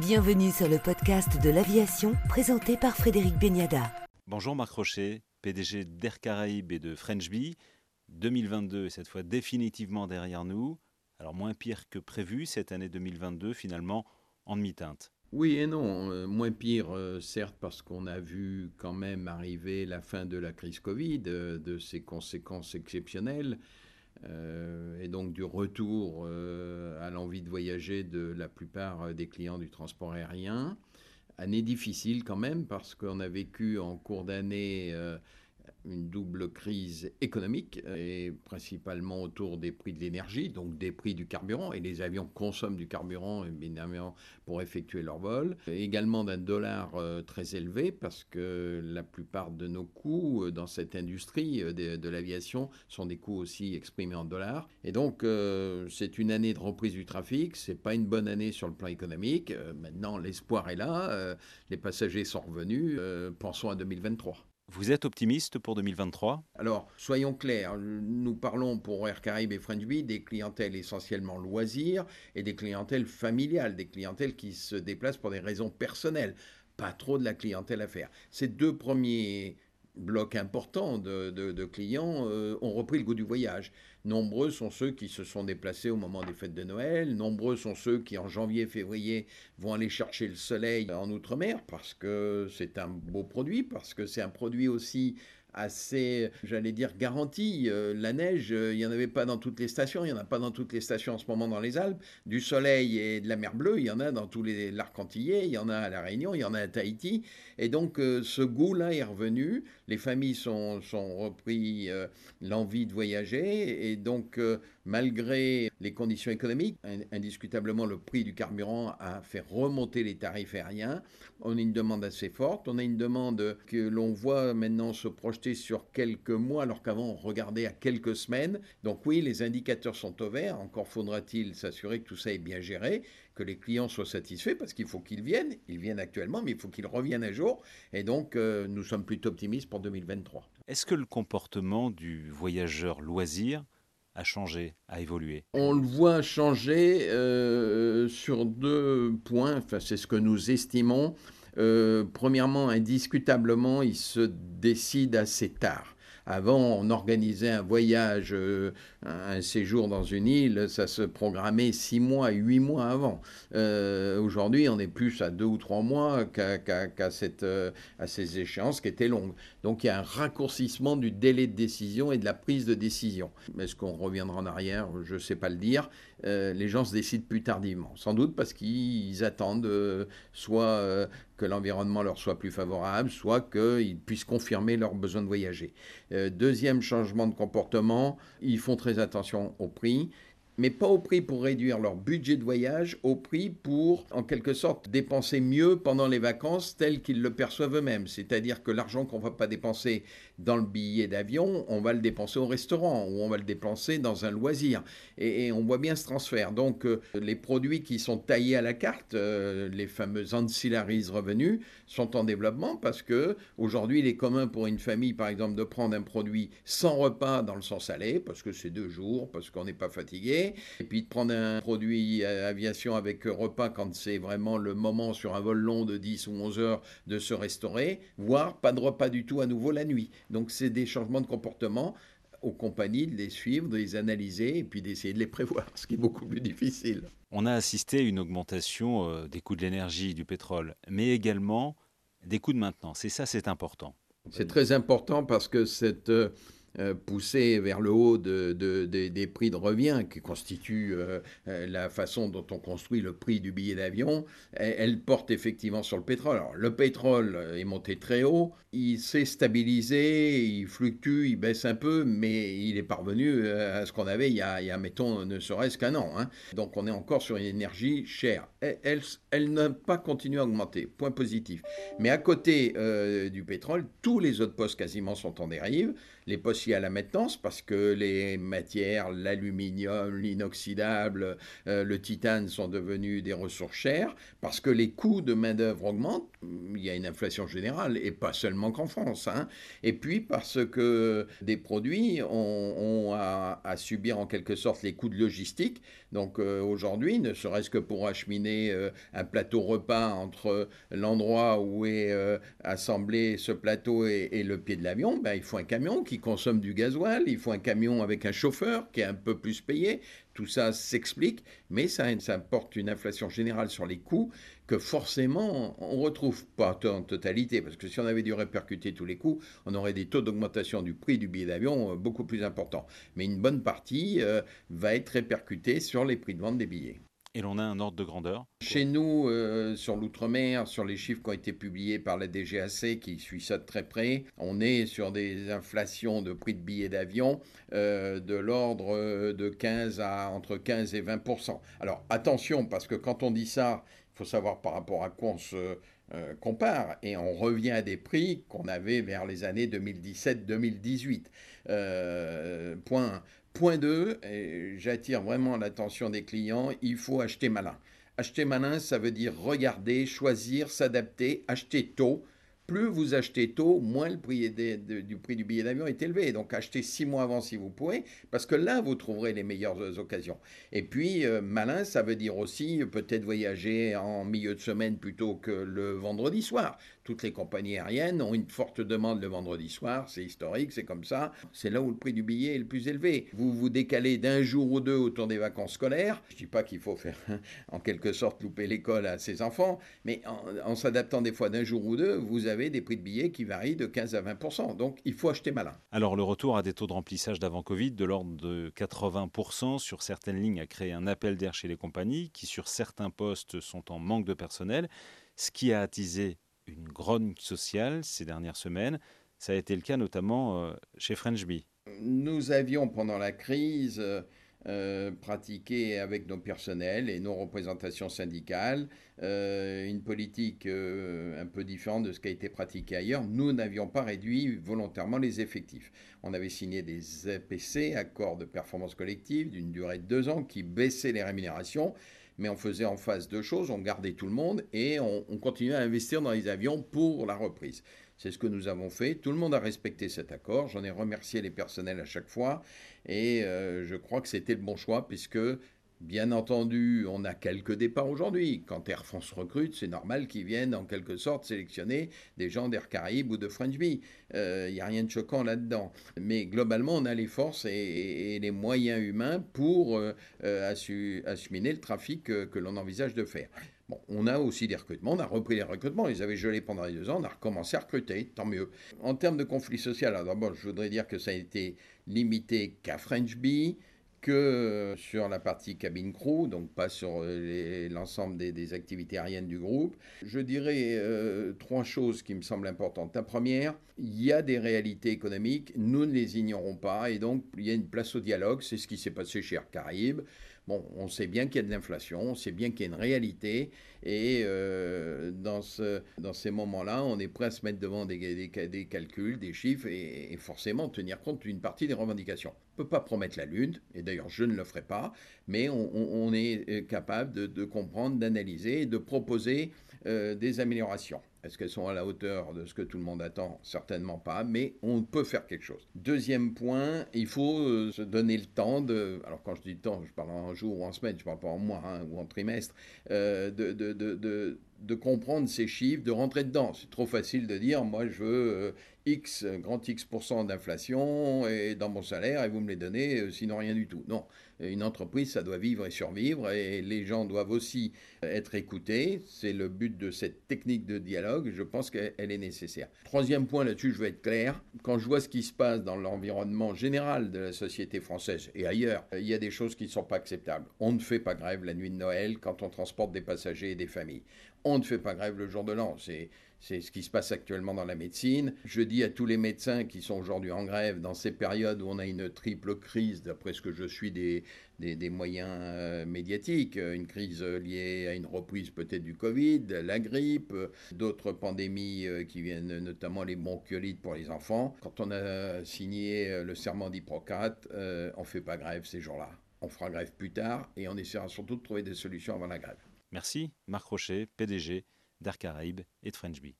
Bienvenue sur le podcast de l'aviation présenté par Frédéric Beniada. Bonjour Marc Rocher, PDG d'Air Caraïbes et de French Bee. 2022 est cette fois définitivement derrière nous. Alors moins pire que prévu, cette année 2022 finalement en demi-teinte. Oui et non, euh, moins pire euh, certes parce qu'on a vu quand même arriver la fin de la crise Covid, euh, de ses conséquences exceptionnelles, et donc du retour à l'envie de voyager de la plupart des clients du transport aérien. Année difficile quand même parce qu'on a vécu en cours d'année une double crise économique, et principalement autour des prix de l'énergie, donc des prix du carburant, et les avions consomment du carburant évidemment pour effectuer leur vol. Également d'un dollar euh, très élevé, parce que la plupart de nos coûts euh, dans cette industrie euh, de, l'aviation sont des coûts aussi exprimés en dollars. Et donc, c'est une année de reprise du trafic, c'est pas une bonne année sur le plan économique. maintenant, l'espoir est là, les passagers sont revenus, pensons à 2023. Vous êtes optimiste pour 2023 Alors, soyons clairs, nous parlons pour Air Caraïbes et Bee des clientèles essentiellement loisirs et des clientèles familiales, des clientèles qui se déplacent pour des raisons personnelles, pas trop de la clientèle à faire. Ces deux premiers bloc important de, clients euh, ont repris le goût du voyage. Nombreux sont ceux qui se sont déplacés au moment des fêtes de Noël, nombreux sont ceux qui en janvier, février vont aller chercher le soleil en Outre-mer parce que c'est un beau produit, parce que c'est un produit aussi assez, j'allais dire, garantie. Euh, la neige, euh, il n'y en avait pas dans toutes les stations, il n'y en a pas dans toutes les stations en ce moment dans les Alpes. Du soleil et de la mer bleue, il y en a dans tous les l'arc antillais, il y en a à La Réunion, il y en a à Tahiti. Et donc euh, ce goût-là est revenu, les familles sont, sont repris l'envie de voyager, et donc malgré les conditions économiques, indiscutablement le prix du carburant a fait remonter les tarifs aériens. On a une demande assez forte, on a une demande que l'on voit maintenant se projeter sur quelques mois alors qu'avant on regardait à quelques semaines. Donc oui, les indicateurs sont au vert. Encore faudra-t-il s'assurer que tout ça est bien géré, que les clients soient satisfaits parce qu'il faut qu'ils viennent. Ils viennent actuellement, mais il faut qu'ils reviennent un jour. Et donc euh, nous sommes plutôt optimistes pour 2023. Est-ce que le comportement du voyageur loisir a changé, a évolué On le voit changer euh, sur deux points, enfin, c'est ce que nous estimons. Euh, premièrement, indiscutablement, il se décide assez tard. Avant, on organisait un voyage, euh, un séjour dans une île, ça se programmait six mois, huit mois avant. Euh, aujourd'hui, on est plus à deux ou trois mois qu'à euh, à ces échéances qui étaient longues. Donc il y a un raccourcissement du délai de décision et de la prise de décision. Est-ce qu'on reviendra en arrière? Je ne sais pas le dire. les gens se décident plus tardivement. Sans doute parce qu'ils attendent soit que l'environnement leur soit plus favorable, soit qu'ils puissent confirmer leur besoin de voyager. Euh, deuxième changement de comportement, ils font très attention au prix mais pas au prix pour réduire leur budget de voyage, au prix pour, en quelque sorte, dépenser mieux pendant les vacances telles qu'ils le perçoivent eux-mêmes. C'est-à-dire que l'argent qu'on ne va pas dépenser dans le billet d'avion, on va le dépenser au restaurant ou on va le dépenser dans un loisir. Et, on voit bien ce transfert. Donc, euh, les produits qui sont taillés à la carte, euh, les fameux ancillaries revenus, sont en développement parce que aujourd'hui, il est commun pour une famille, par exemple, de prendre un produit sans repas dans le sens aller, parce que c'est deux jours, parce qu'on n'est pas fatigué et puis de prendre un produit aviation avec repas quand c'est vraiment le moment sur un vol long de 10 ou 11 heures de se restaurer, voire pas de repas du tout à nouveau la nuit. Donc c'est des changements de comportement aux compagnies de les suivre, de les analyser et puis d'essayer de les prévoir, ce qui est beaucoup plus difficile. On a assisté à une augmentation euh, des coûts de l'énergie, du pétrole, mais également des coûts de maintenance. Et ça, c'est important. C'est très important parce que cette euh, euh, poussée vers le haut de, des prix de revient, qui constitue euh, euh, la façon dont on construit le prix du billet d'avion, elle, porte effectivement sur le pétrole. Alors, le pétrole est monté très haut, il s'est stabilisé, il fluctue, il baisse un peu, mais il est parvenu à ce qu'on avait il y, a, il mettons, ne serait-ce qu'un an. Hein. Donc on est encore sur une énergie chère. Elle, elle, n'a pas continué à augmenter, point positif. Mais à côté du pétrole, tous les autres postes quasiment sont en dérive. Les postes à la maintenance parce que les matières, l'aluminium, l'inoxydable, euh, le titane sont devenus des ressources chères, parce que les coûts de main-d'œuvre augmentent. Il y a une inflation générale et pas seulement qu'en France. Hein. Et puis parce que des produits ont, à, subir en quelque sorte les coûts de logistique. Donc euh, aujourd'hui, ne serait-ce que pour acheminer euh, un plateau repas entre l'endroit où est assemblé ce plateau et, le pied de l'avion, ben, il faut un camion qui consomme du gasoil, il faut un camion avec un chauffeur qui est un peu plus payé. Tout ça s'explique, mais ça, ça porte une inflation générale sur les coûts que forcément on retrouve pas en totalité, parce que si on avait dû répercuter tous les coûts, on aurait des taux d'augmentation du prix du billet d'avion euh, beaucoup plus importants. Mais une bonne partie euh, va être répercutée sur les prix de vente des billets. Et l'on a un ordre de grandeur. Chez nous, euh, sur l'outre-mer, sur les chiffres qui ont été publiés par la DGAC, qui suit ça de très près, on est sur des inflations de prix de billets d'avion euh, de l'ordre de 15 à entre 15 et 20% Alors attention, parce que quand on dit ça, il faut savoir par rapport à quoi on se euh, compare, et on revient à des prix qu'on avait vers les années 2017-2018. point Point 2, j'attire vraiment l'attention des clients, il faut acheter malin. Acheter malin, ça veut dire regarder, choisir, s'adapter, acheter tôt, plus vous achetez tôt, moins le prix du prix du billet d'avion est élevé. Donc achetez six mois avant si vous pouvez, parce que là, vous trouverez les meilleures occasions. Et puis, euh, malin, ça veut dire aussi peut-être voyager en milieu de semaine plutôt que le vendredi soir. Toutes les compagnies aériennes ont une forte demande le vendredi soir, c'est historique, c'est comme ça. C'est là où le prix du billet est le plus élevé. Vous vous décalez d'un jour ou deux autour des vacances scolaires. Je ne dis pas qu'il faut faire en quelque sorte louper l'école à ses enfants, mais en, en s'adaptant des fois d'un jour ou deux, vous avez des prix de billets qui varient de 15 à 20 Donc il faut acheter malin. Alors le retour à des taux de remplissage d'avant Covid de l'ordre de 80% sur certaines lignes a créé un appel d'air chez les compagnies qui sur certains postes sont en manque de personnel, ce qui a attisé une grogne sociale ces dernières semaines. Ça a été le cas notamment euh, chez French Bee. Nous avions pendant la crise euh, pratiquer avec nos personnels et nos représentations syndicales euh, une politique euh, un peu différente de ce qui a été pratiqué ailleurs. Nous n'avions pas réduit volontairement les effectifs. On avait signé des APC, accords de performance collective, d'une durée de deux ans, qui baissaient les rémunérations mais on faisait en face deux choses, on gardait tout le monde et on, continuait à investir dans les avions pour la reprise. C'est ce que nous avons fait. Tout le monde a respecté cet accord. J'en ai remercié les personnels à chaque fois. Et euh, je crois que c'était le bon choix puisque, bien entendu, on a quelques départs aujourd'hui. Quand Air France recrute, c'est normal qu'ils viennent en quelque sorte sélectionner des gens d'Air Caraïbes ou de French Bee. Il euh, n'y a rien de choquant là-dedans. Mais globalement, on a les forces et, les moyens humains pour euh, assuminer le trafic que l'on envisage de faire. Bon, on a aussi des recrutements, on a repris les recrutements, on les avait gelés pendant les deux ans, on a recommencé à recruter, tant mieux. En termes de conflit social, je voudrais dire que ça a été limité qu'à French Bee, que sur la partie cabine crew, donc pas sur l'ensemble des, activités aériennes du groupe. Je dirais euh, trois choses qui me semblent importantes. La première, il y a des réalités économiques, nous ne les ignorons pas, et donc il y a une place au dialogue, c'est ce qui s'est passé chez Air Caraïbes. Bon, on sait bien qu'il y a de l'inflation, on sait bien qu'il y a une réalité, et euh, dans, ce, dans ces moments-là, on est prêt à se mettre devant des, calculs, des chiffres, et, forcément tenir compte d'une partie des revendications. On ne peut pas promettre la Lune, et d'ailleurs je ne le ferai pas, mais on, est euh, capable de, comprendre, d'analyser de proposer euh, des améliorations. Est-ce qu'elles sont à la hauteur de ce que tout le monde attend? Certainement pas, mais on peut faire quelque chose. Deuxième point, il faut euh, se donner le temps de... Alors quand je dis temps, je parle en jour ou en semaine, je ne parle pas en mois hein, ou en trimestre, euh, de, de, de, comprendre ces chiffres, de rentrer dedans. C'est trop facile de dire, moi je veux euh, X, grand X d'inflation et dans mon salaire et vous me les donnez, sinon rien du tout. Non, une entreprise, ça doit vivre et survivre et les gens doivent aussi être écoutés. C'est le but de cette technique de dialogue. Je pense qu'elle est nécessaire. Troisième point là-dessus, je vais être clair. Quand je vois ce qui se passe dans l'environnement général de la société française et ailleurs, il y a des choses qui ne sont pas acceptables. On ne fait pas grève la nuit de Noël quand on transporte des passagers et des familles. On ne fait pas grève le jour de l'an. C'est ce qui se passe actuellement dans la médecine. Je dis à tous les médecins qui sont aujourd'hui en grève, dans ces périodes où on a une triple crise, d'après ce que je suis des, des, moyens euh, médiatiques, une crise liée à une reprise peut-être du Covid, la grippe, d'autres pandémies euh, qui viennent, notamment les bronchiolites pour les enfants. Quand on a signé le serment d'Hippocrate, on ne fait pas grève ces jours-là. On fera grève plus tard et on essaiera surtout de trouver des solutions avant la grève. Merci, Marc Rocher, PDG d'Air Caraïbes et de French Bee.